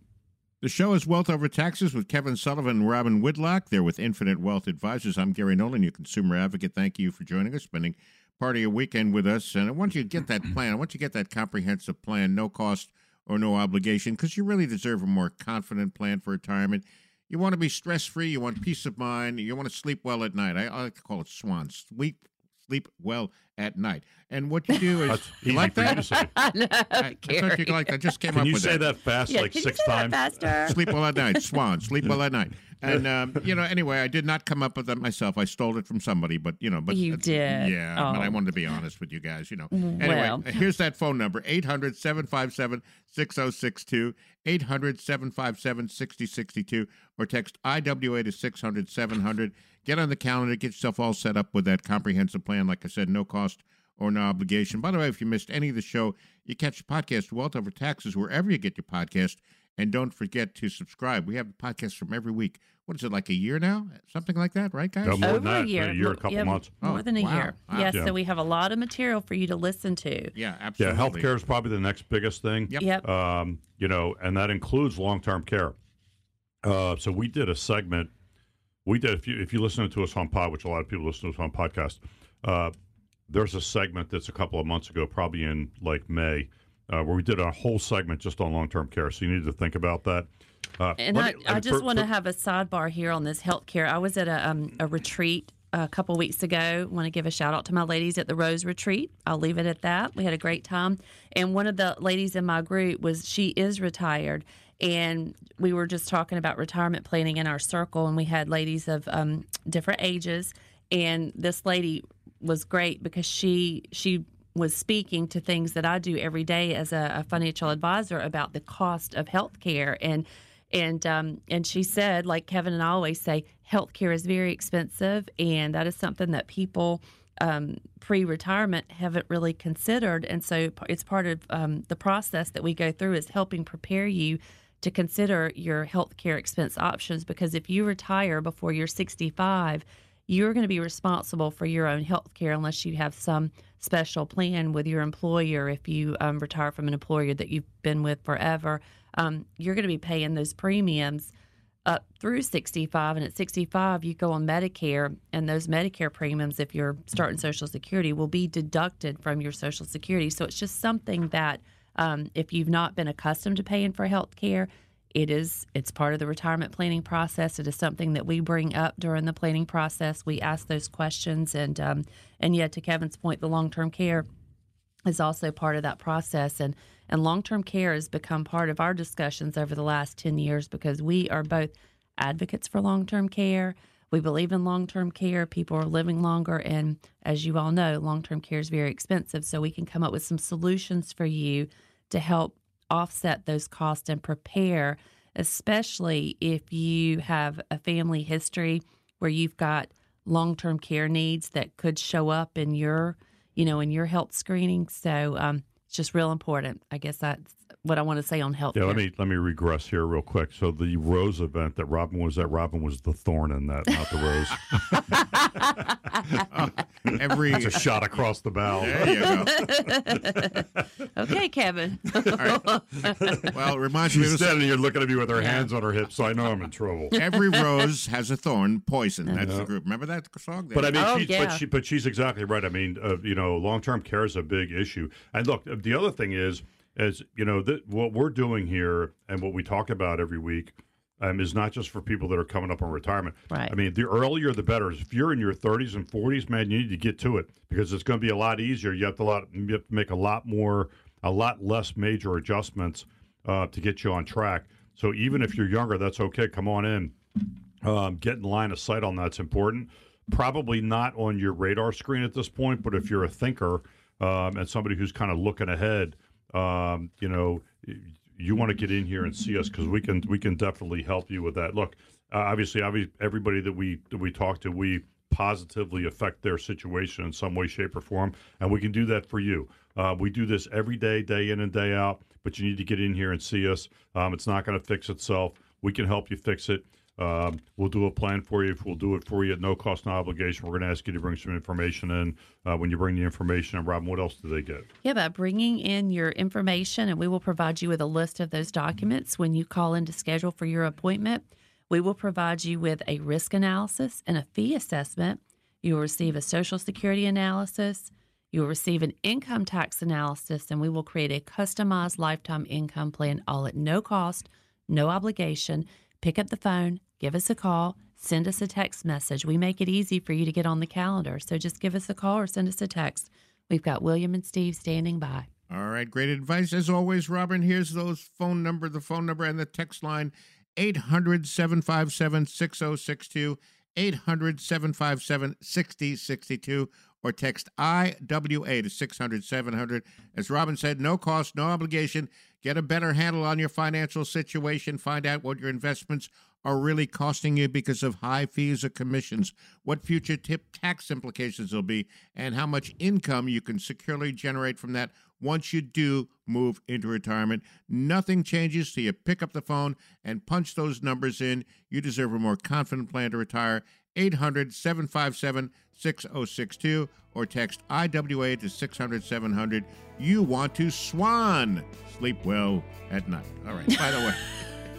The show is Wealth Over Taxes with Kevin Sullivan and Robin Whitlock. They're with Infinite Wealth Advisors. I'm Gary Nolan, your consumer advocate. Thank you for joining us, spending part of your weekend with us. And I want you to get that (clears throat) plan. I want you to get that comprehensive plan, no cost or no obligation, because you really deserve a more confident plan for retirement. You want to be stress free. You want peace of mind. You want to sleep well at night. I, I like to call it swan sleep. Sleep well at night. And what you do (laughs) is you like for you that. to say. (laughs) I I, I thought you like that. Just came Can up you with say that fast yeah, like can six you say times? that faster? (laughs) sleep well at night. Swan, sleep well at night. And um, you know, anyway, I did not come up with that myself. I stole it from somebody, but you know, but You uh, did. Yeah, but I Oh. wanted to be honest with you guys. You know. Anyway, Well. here's that phone number: 800-757-6062, 800-757-6062, or text IWA to 600-700. Get on the calendar, get yourself all set up with that comprehensive plan. Like I said, no cost or no obligation. By the way, if you missed any of the show, you catch the podcast Wealth Over Taxes wherever you get your podcast. And don't forget to subscribe. We have the podcast from every week. What is it, like a year now? Something like that, right, guys? No, more Over than that, a year. a year, a couple yeah, months. More Oh, than a wow. year. Wow. Yes, Yeah. so we have a lot of material for you to listen to. Yeah, absolutely. Yeah, healthcare is probably the next biggest thing. Yep. Yep. Um, you know, and that includes long-term care. Uh, so we did a segment. We did if you if you listen to us on pod, which a lot of people listen to us on podcast. Uh, there's a segment that's a couple of months ago, probably in like May, uh, where we did a whole segment just on long-term care. So you need to think about that. Uh, And I, me- I just for- want to have a sidebar here on this healthcare. I was at a, um, a retreat a couple weeks ago. Want to give a shout out to my ladies at the Rose Retreat. I'll leave it at that. We had a great time. And one of the ladies in my group was she is retired. And we were just talking about retirement planning in our circle, and we had ladies of um, different ages. And this lady was great because she she was speaking to things that I do every day as a, a financial advisor about the cost of health care and and um, and she said, like Kevin and I always say, healthcare is very expensive, and that is something that people um, pre-retirement haven't really considered. And so it's part of um, the process that we go through is helping prepare you to consider your healthcare expense options. Because if you retire before you're 65, you're going to be responsible for your own health care unless you have some special plan with your employer. If you um, retire from an employer that you've been with forever, um, you're going to be paying those premiums up through 65. And at 65, you go on Medicare, and those Medicare premiums, if you're starting Social Security, will be deducted from your Social Security. So it's just something that um, if you've not been accustomed to paying for health care, it is it's part of the retirement planning process. It is something that we bring up during the planning process. We ask those questions and um, and yet to kevin's point the long-term care is also part of that process. And and long-term care has become part of our discussions over the last 10 years because we are both advocates for long-term care we believe in long-term care people are living longer and as you all know long-term care is very expensive so we can come up with some solutions for you to help offset those costs and prepare especially if you have a family history where you've got long-term care needs that could show up in your you know, in your health screening. So um, it's just real important. I guess that's what I want to say on health. Yeah, let me let me regress here real quick. So the rose event that Robin was at, Robin was the thorn in that, not the rose. (laughs) Every it's a shot across the bow. There you go. (laughs) okay, Kevin. Well, it reminds me She's of standing here looking at me with her hands on her hips, so I know I'm in trouble. Every rose has a thorn. Poison. That's the group. Remember that song? But I mean, Oh, she's, yeah. but she, but she's exactly right. I mean, uh, you know, long term care is a big issue. And look, the other thing is, is you know, th- what we're doing here and what we talk about every week um, is not just for people that are coming up on retirement. Right. I mean, the earlier the better. If you're in your 30s and 40s, man, you need to get to it because it's going to be a lot easier. You have to lot, you have to make a lot more, a lot less major adjustments uh, to get you on track. So even if you're younger, that's okay. Come on in um, get in line of sight on that's important. Probably not on your radar screen at this point, but if you're a thinker um, and somebody who's kind of looking ahead, um, you know, you want to get in here and see us because we can we can definitely help you with that. Look, uh, obviously, obvi- everybody that we that we talk to, we positively affect their situation in some way, shape, or form, and we can do that for you. Uh, we do this every day, day in and day out. But you need to get in here and see us. Um, it's not going to fix itself. We can help you fix it. Um, we'll do a plan for you. We'll do it for you at no cost, no obligation. We're going to ask you to bring some information in. Uh, when you bring the information, and Robin, what else do they get? Yeah, by bringing in your information, and we will provide you with a list of those documents when you call in to schedule for your appointment. We will provide you with a risk analysis and a fee assessment. You will receive a Social Security analysis. You will receive an income tax analysis, and we will create a customized lifetime income plan all at no cost, no obligation. Pick up the phone, give us a call, send us a text message. We make it easy for you to get on the calendar. So just give us a call or send us a text. We've got William and Steve standing by. All right, great advice as always, Robin. Here's those phone number, the phone number and the text line 800 757 6062, 800 757 6062, or text IWA to 600 700. As Robin said, no cost, no obligation. Get a better handle on your financial situation. Find out what your investments are really costing you because of high fees or commissions, what future tip tax implications will be, and how much income you can securely generate from that once you do move into retirement. Nothing changes till you pick up the phone and punch those numbers in. You deserve a more confident plan to retire. 800 757 6062 or text IWA to 600 700. You want to swan. Sleep well at night. All right, by the way. (laughs)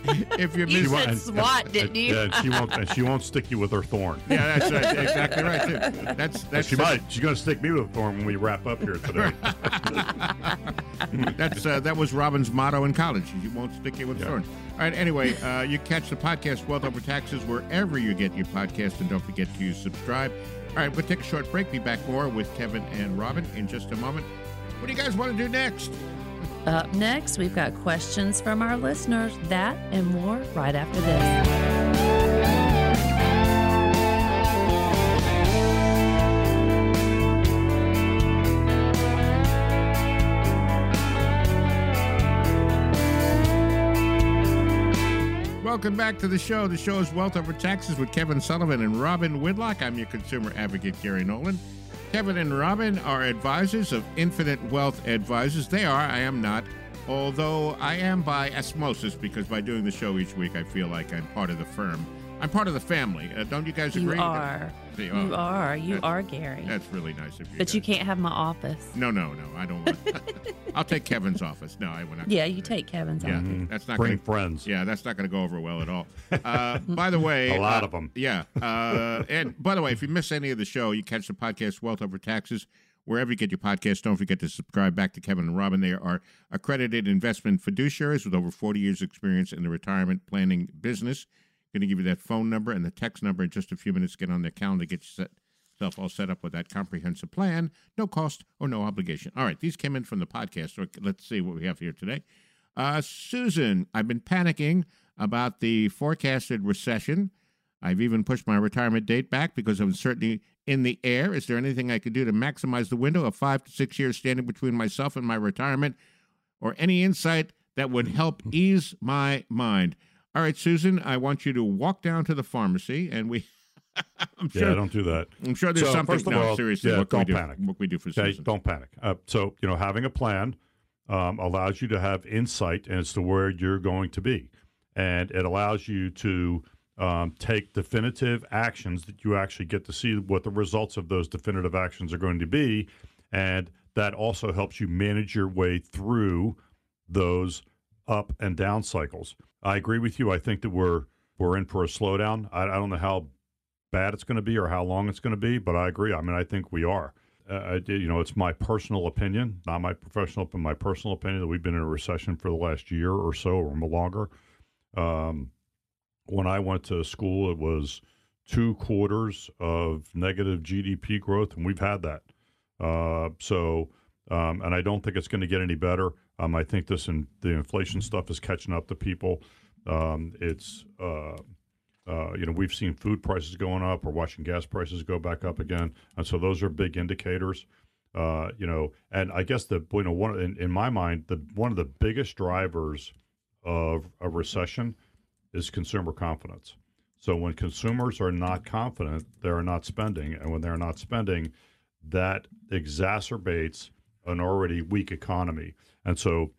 If you You miss said SWAT, didn't you? Yeah, she won't. and she won't stick you with her thorn. yeah, that's right, exactly right. Too. That's But that's she might. She's going to stick me with a thorn when we wrap up here today. (laughs) That's uh, that was Robin's motto in college. You won't stick you with Yeah. thorns. All right. Anyway, uh, you catch the podcast Wealth Over Taxes wherever you get your podcast, and don't forget to subscribe. All right, we'll take a short break. Be back more with Kevin and Robin in just a moment. What do you guys want to do next? Up next, we've got questions from our listeners. That and more right after this. Welcome back to the show. The show is Wealth Over Taxes with Kevin Sullivan and Robin Whitlock. I'm your consumer advocate, Gary Nolan. Kevin and Robin are advisors of Infinite Wealth Advisors. They are, I am not. Although I am by osmosis because by doing the show each week, I feel like I'm part of the firm. I'm part of the family. Uh, don't you guys agree? You agree? are. See, You oh, are. You are Gary. That's really nice of you. But you can't have my office. No, no, no. I don't want. (laughs) I'll take Kevin's office. No, I will not. Yeah, you take Kevin's Yeah, office. that's not Bring going. friends. Yeah, that's not going to go over well at all. Uh, by the (laughs) way, A lot uh, them. Yeah, uh, and by the way, if you miss any of the show, you catch the podcast Wealth Over Taxes wherever you get your podcast. Don't forget to subscribe back to Kevin and Robin. They are accredited investment fiduciaries with over 40 years' experience in the retirement planning business. Going to give you that phone number and the text number in just a few minutes. Get on their calendar, get yourself all set up with that comprehensive plan, no cost or no obligation. All right, these came in from the podcast. So let's see what we have here today. Uh, Susan, I've been panicking about the forecasted recession. I've even pushed my retirement date back because of uncertainty in the air. Is there anything I could do to maximize the window of five to six years standing between myself and my retirement, or any insight that would help ease my mind? All right, Susan, I want you to walk down to the pharmacy, and we. (laughs) I'm sure. Yeah, don't do that. I'm sure there's So, something. first of no, all, seriously, yeah, what can we don't do? panic. What we do for Okay, Susan? don't panic. Uh, so you know, having a plan um, allows you to have insight as to where you're going to be, and it allows you to um, take definitive actions that you actually get to see what the results of those definitive actions are going to be, and that also helps you manage your way through those up and down cycles. I agree with you. I think that we're we're in for a slowdown. I, I don't know how bad it's going to be or how long it's going to be, but I agree. I mean, I think we are. Uh, I, you know, it's my personal opinion, not my professional, but my personal opinion that we've been in a recession for the last year or so or longer. Um, when I went to school, it was two quarters of negative GDP growth, and we've had that. Uh, so, um, and I don't think it's going to get any better. Um, I think this and the inflation stuff is catching up to people. Um, it's uh, uh, you know, we've seen food prices going up. We're watching gas prices go back up again, and so those are big indicators. Uh, you know, and I guess the you know one in, in my mind, the one of the biggest drivers of a recession is consumer confidence. So when consumers are not confident, they are not spending, and when they're not spending, that exacerbates an already weak economy. And so,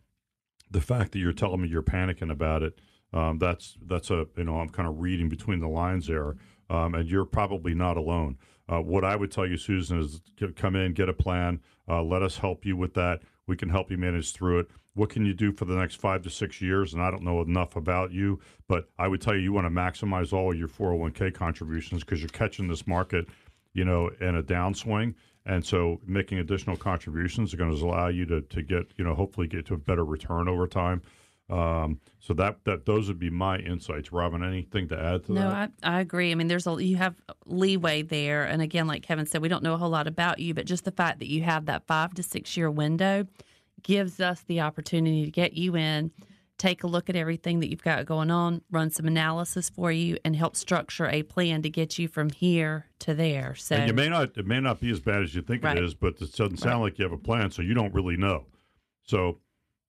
the fact that you're telling me you're panicking about it um, that's that's a you know I'm kind of reading between the lines there, um, and you're probably not alone. Uh, what I would tell you, Susan, is come in, get a plan. Uh, let us help you with that. We can help you manage through it. What can you do for the next five to six years? And I don't know enough about you, but I would tell you you want to maximize all your 401k contributions because you're catching this market, you know, in a downswing. And so making additional contributions are going to allow you to, to get, you know, hopefully get to a better return over time. Um, so that that those would be my insights. Robin, anything to add to No, that? I, I agree. I mean, there's a you have leeway there, and again, like Kevin said, we don't know a whole lot about you, but just the fact that you have that five to six year window gives us the opportunity to get you in, take a look at everything that you've got going on, run some analysis for you, and help structure a plan to get you from here to there. So and you may not it may not be as bad as you think Right. it is, but it doesn't sound like you have a plan, so you don't really know. So,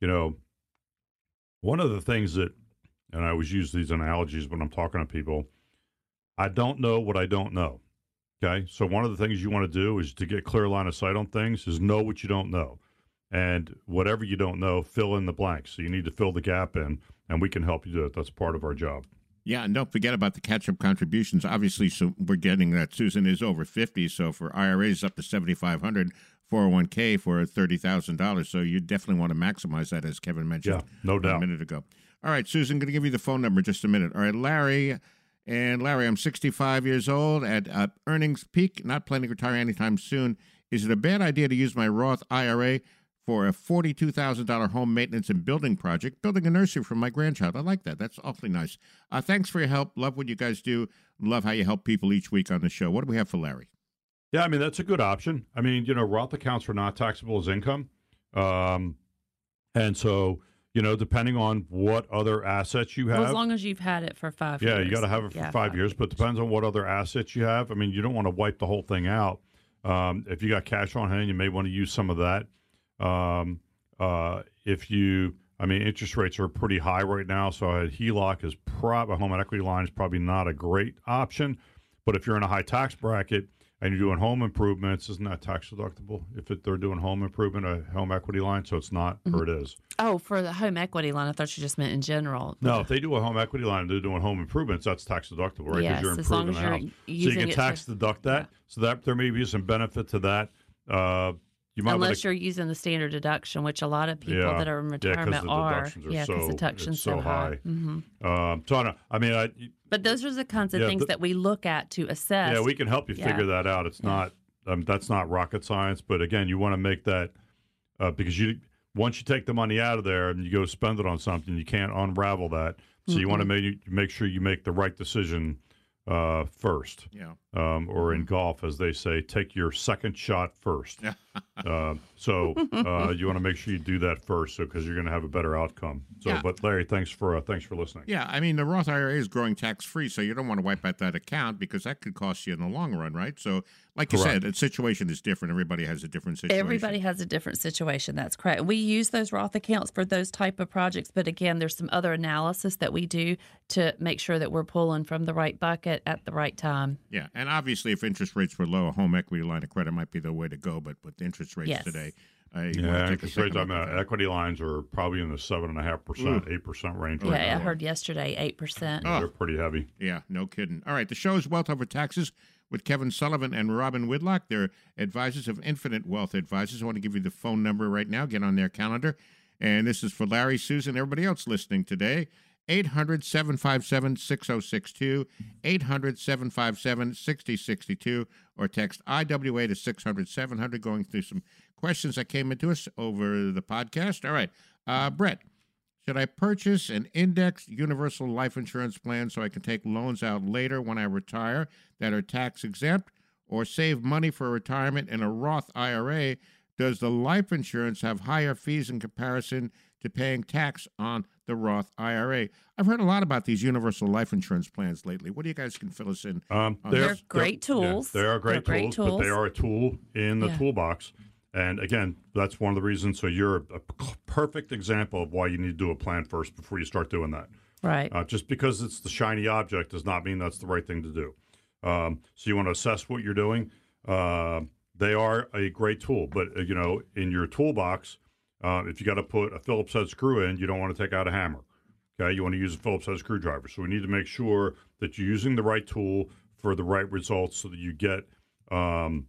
you know, one of the things that, and I always use these analogies when I'm talking to people, I don't know what I don't know. Okay. So one of the things you want to do is to get clear line of sight on things is know what you don't know. And whatever you don't know, fill in the blanks. So you need to fill the gap in, and we can help you do it. That's part of our job. Yeah, and don't forget about the catch-up contributions. Obviously, so we're getting that Susan is over fifty, so for IRAs up to seventy five hundred, 401k for thirty thousand dollars. So you definitely want to maximize that, as Kevin mentioned. Yeah, no doubt. a minute ago. All right, Susan, going to give you the phone number just a minute. All right, Larry. And Larry, I'm 65 years old at uh, earnings peak, not planning to retire anytime soon. Is it a bad idea to use my Roth IRA for a $42,000 home maintenance and building project, building a nursery for my grandchild? I like that. That's awfully nice. Uh, thanks for your help. Love what you guys do. Love how you help people each week on the show. What do we have for Larry? Yeah, I mean that's a good option. I mean, you know, Roth accounts are not taxable as income, um, and so you know, depending on what other assets you well, have, as long as you've had it for five yeah, years. you got to have it for Yeah, five years. But depends on what other assets you have. I mean, you don't want to wipe the whole thing out. Um, if you got cash on hand, you may want to use some of that. Um, uh, if you, I mean, interest rates are pretty high right now, so a HELOC is probably a home equity line is probably not a great option. But if you're in a high tax bracket and you're doing home improvements, isn't that tax deductible? If it, they're doing home improvement, a home equity line, so it's not, or it is. Oh, for the home equity line, I thought you just meant in general. No, if they do a home equity line and they're doing home improvements, that's tax deductible, right? Yes, you're as long as the you're house. So you can tax for- deduct that. yeah. So that there may be some benefit to that. Uh, you might Unless want to, you're using the standard deduction, which a lot of people Yeah. that are in Yeah, 'cause the retirement are. are yeah, because so- the deduction's it's so high. hmm um, so I, don't, I mean, I, But those are the kinds of Yeah, things the- that we look at to assess. yeah, we can help you Yeah. figure that out. It's Yeah. not um, that's not rocket science, but again, you want to make that uh, because you once you take the money out of there and you go spend it on something, you can't unravel that. So you want to make make sure you make the right decision uh, first. Yeah. Um, or in golf, as they say, take your second shot first. (laughs) uh, so uh, you want to make sure you do that first, so because you're going to have a better outcome. So, Yeah. but Larry, thanks for uh, thanks for listening. Yeah, I mean the Roth IRA is growing tax free, so you don't want to wipe out that account because that could cost you in the long run, right? So, like you Correct. said, the situation is different. Everybody has a different situation. Everybody has a different situation. That's correct. We use those Roth accounts for those type of projects, but again, there's some other analysis that we do to make sure that we're pulling from the right bucket at the right time. Yeah, and obviously, if interest rates were low, a home equity line of credit might be the way to go. But with interest rates Yes. today, uh, Yeah, interest rates. I look mean, at that. equity lines are probably in the seven and a half percent, eight percent range. Yeah, right I now. heard yesterday eight percent. Oh. They're pretty heavy. Yeah, no kidding. All right, the show is Wealth Over Taxes with Kevin Sullivan and Robin Whitlock. They're advisors of Infinite Wealth Advisors. I want to give you the phone number right now. Get on their calendar. And this is for Larry, Susan, everybody else listening today. 800 757 6062, 800 757 6062, or text IWA to 600 700, going through some questions that came into us over the podcast. All right, uh, Brett, should I purchase an indexed universal life insurance plan so I can take loans out later when I retire that are tax exempt or save money for retirement in a Roth IRA? Does the life insurance have higher fees in comparison to paying tax on the Roth IRA? I've heard a lot about these universal life insurance plans lately. What do you guys can fill us in? Um, on They're this? great yeah, tools. they are great, They're great tools, but they are a tool in the Yeah. toolbox. And again, that's one of the reasons. So you're a, a perfect example of why you need to do a plan first before you start doing that. Right. Uh, just because it's the shiny object does not mean that's the right thing to do. Um, so you want to assess what you're doing. Uh, they are a great tool, but uh, you know, in your toolbox, uh, if you got to put a Phillips head screw in, you don't want to take out a hammer. Okay, you want to use a Phillips head screwdriver. So we need to make sure that you're using the right tool for the right results, so that you get um,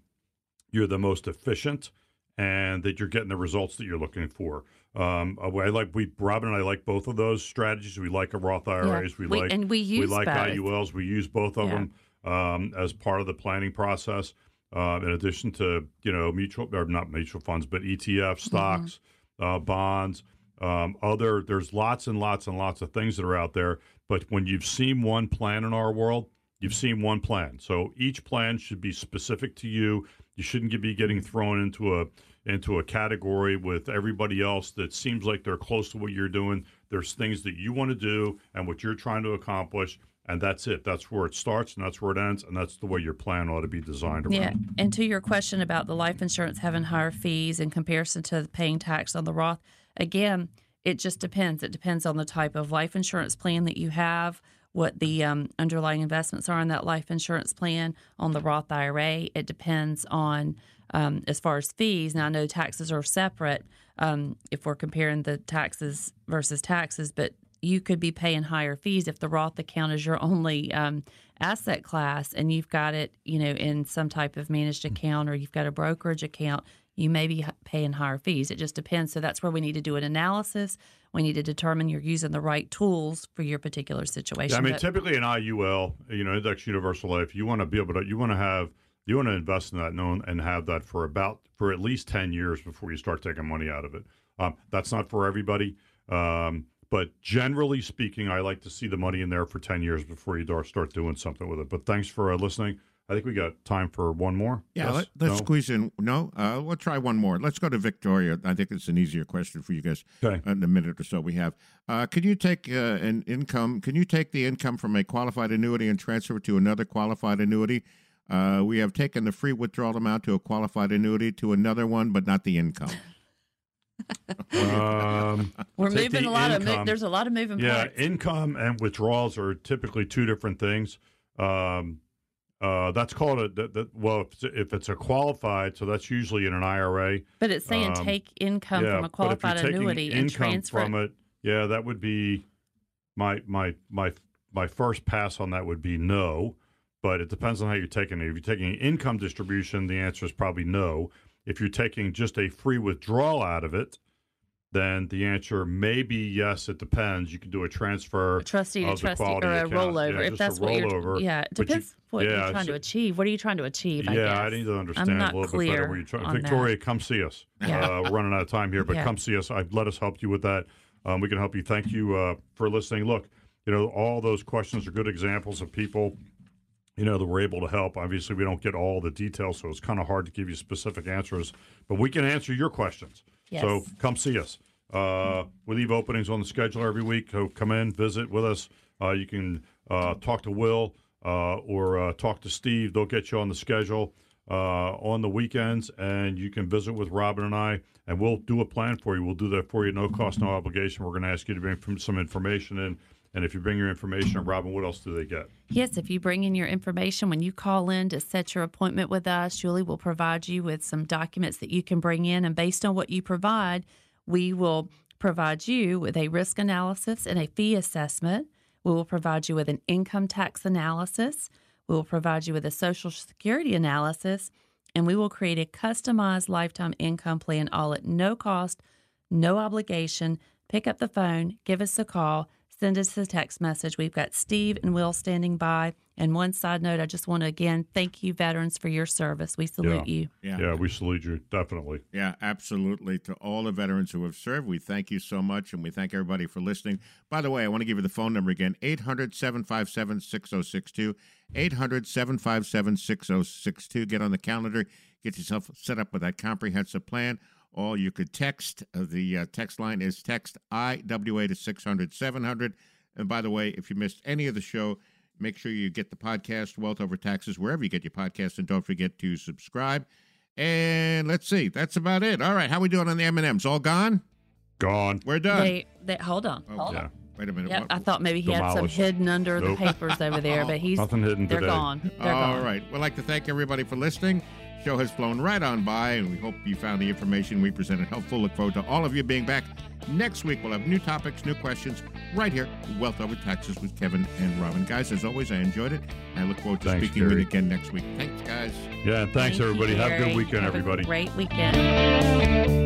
you're the most efficient and that you're getting the results that you're looking for. Um, uh, I like we Robin and I like both of those strategies. We like a Roth IRAs. We, We- like and we use we like both. IULs. We use both of Yeah. them um, as part of the planning process. Uh, in addition to you know mutual or not mutual funds, but ETF stocks, uh, bonds, um, other. There's lots and lots and lots of things that are out there. But when you've seen one plan in our world, you've seen one plan. So each plan should be specific to you. You shouldn't be getting thrown into a into a category with everybody else that seems like they're close to what you're doing. There's things that you want to do and what you're trying to accomplish, and that's it. That's where it starts and that's where it ends, and that's the way your plan ought to be designed around. Yeah, and to your question about the life insurance having higher fees in comparison to paying tax on the Roth, again, it just depends. It depends on the type of life insurance plan that you have, what the um, underlying investments are in that life insurance plan. On the Roth IRA, it depends on um, as far as fees. Now, I know taxes are separate um, if we're comparing the taxes versus taxes, but you could be paying higher fees if the Roth account is your only um, asset class and you've got it, you know, in some type of managed account or you've got a brokerage account. You may be paying higher fees. It just depends. So that's where we need to do an analysis. We need to determine you're using the right tools for your particular situation. Yeah, I mean, But- typically an IUL, you know, Index Universal Life, you want to be able to, you want to have, you want to invest in that known and have that for about for at least ten years before you start taking money out of it. Um, that's not for everybody, um, but generally speaking, I like to see the money in there for ten years before you start start doing something with it. But thanks for uh, listening. I think we got time for one more. Yeah, Yes? let, let's No? squeeze in. No, uh, we'll try one more. Let's go to Victoria. I think it's an easier question for you guys. Okay. In the minute or so we have, uh, can you take uh, an income? Can you take the income from a qualified annuity and transfer it to another qualified annuity? Uh, we have taken the free withdrawal amount to a qualified annuity to another one, but not the income. (laughs) Um, (laughs) we're moving a lot of. Mo- there's a lot of moving Yeah, parts. income and withdrawals are typically two different things. Um, uh, that's called a that, that, well, if it's, if it's a qualified, so that's usually in an IRA. but it's saying um, take income yeah, from a but if you're qualified annuity and income transfer from it. it. Yeah, that would be my my my my first pass on that would be no. But it depends on how you're taking it. If you're taking an income distribution, the answer is probably no. If you're taking just a free withdrawal out of it, then the answer may be yes. It depends. You can do a transfer a trustee to trustee or a account. rollover Yeah, if that's what you're yeah it But you- what yeah, you're trying to achieve what are you trying to achieve I yeah, guess. I need to understand a little bit better you're trying. Victoria, come see us. Yeah. Uh, we're running out of time here, but Yeah. come see us. I, let us help you with that. Um, we can help you. Thank you uh, for listening. Look, you know, all those questions are good examples of people you know, that we're able to help. Obviously, we don't get all the details, so it's kind of hard to give you specific answers, but we can answer your questions. So come see us. Uh, we leave openings on the schedule every week. So come in, visit with us. Uh, you can uh, talk to Will uh, or uh, talk to Steve. They'll get you on the schedule uh, on the weekends, and you can visit with Robin and I, and we'll do a plan for you. We'll do that for you, no cost, no obligation. We're going to ask you to bring some information in, and if you bring your information, Robin, what else do they get? Yes, if you bring in your information when you call in to set your appointment with us, Julie will provide you with some documents that you can bring in. And based on what you provide, we will provide you with a risk analysis and a fee assessment. We will provide you with an income tax analysis. We will provide you with a social security analysis. And we will create a customized lifetime income plan all at no cost, no obligation. Pick up the phone, give us a call, send us a text message. We've got Steve and Will standing by. And one side note, I just want to again thank you, veterans, for your service. We salute Yeah. you. Yeah. Yeah, we salute you, definitely. Yeah, absolutely. To all the veterans who have served, we thank you so much and we thank everybody for listening. By the way, I want to give you the phone number again 800 757 6062. 800 757 6062. Get on the calendar, get yourself set up with that comprehensive plan. Or you could text. Uh, the uh, text line is text IWA to 600 700. And by the way, if you missed any of the show, make sure you get the podcast, Wealth Over Taxes, wherever you get your podcast. And don't forget to subscribe. And let's see, that's about it. All right, how we doing on the M&Ms? All gone? Gone. We're done. They, they, hold on. Oh, hold yeah. on. Wait a minute. Yep, what- I thought maybe he had some hidden under Nope. the papers over there, but (laughs) he's Nothing hidden they're today. gone. They're All gone. right. We'd like to thank everybody for listening. Show has flown right on by, and we hope you found the information we presented helpful. Look forward to all of you being back next week. We'll have new topics, new questions right here. Wealth Over Taxes with Kevin and Robin. Guys, as always, I enjoyed it. I look forward to Thanks, speaking with you again next week. Thanks, guys. Yeah, thanks, Thank you, everybody. Have a good weekend, Have a everybody. great weekend.